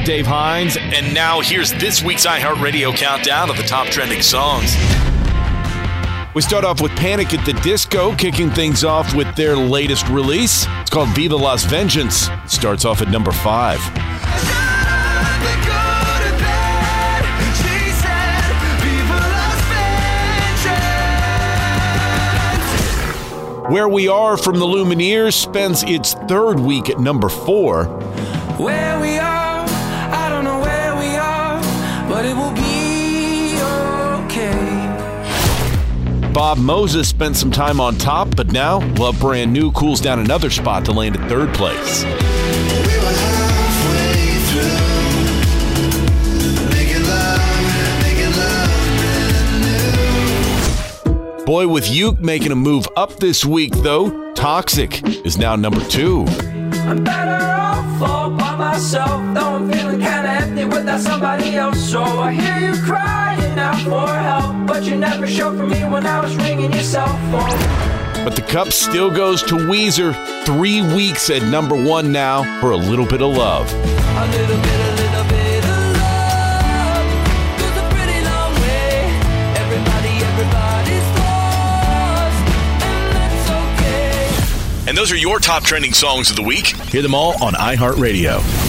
I'm Dave Hines, and now here's this week's iHeartRadio countdown of the top trending songs. We start off with Panic at the Disco, kicking things off with their latest release. It's called Viva Las Vengeance. Starts off at number five. Where We Are from the Lumineers spends its third week at number four. Where we are, okay. Bob Moses spent some time on top, but now Love Brand New cools down another spot to land at third place. Boy with Uke making a move up this week, though. Toxic is now number two. I'm better off all by myself, though I'm feeling kinda empty without somebody else. So I hear you crying out for help, but you never showed for me when I was ringing your cell phone. But the cup still goes to Weezer. Three weeks at number one now for a little bit of love. A little bit, a little bit of love goes a pretty long way. Everybody, and okay. And those are your top trending songs of the week. Hear them all on iHeartRadio.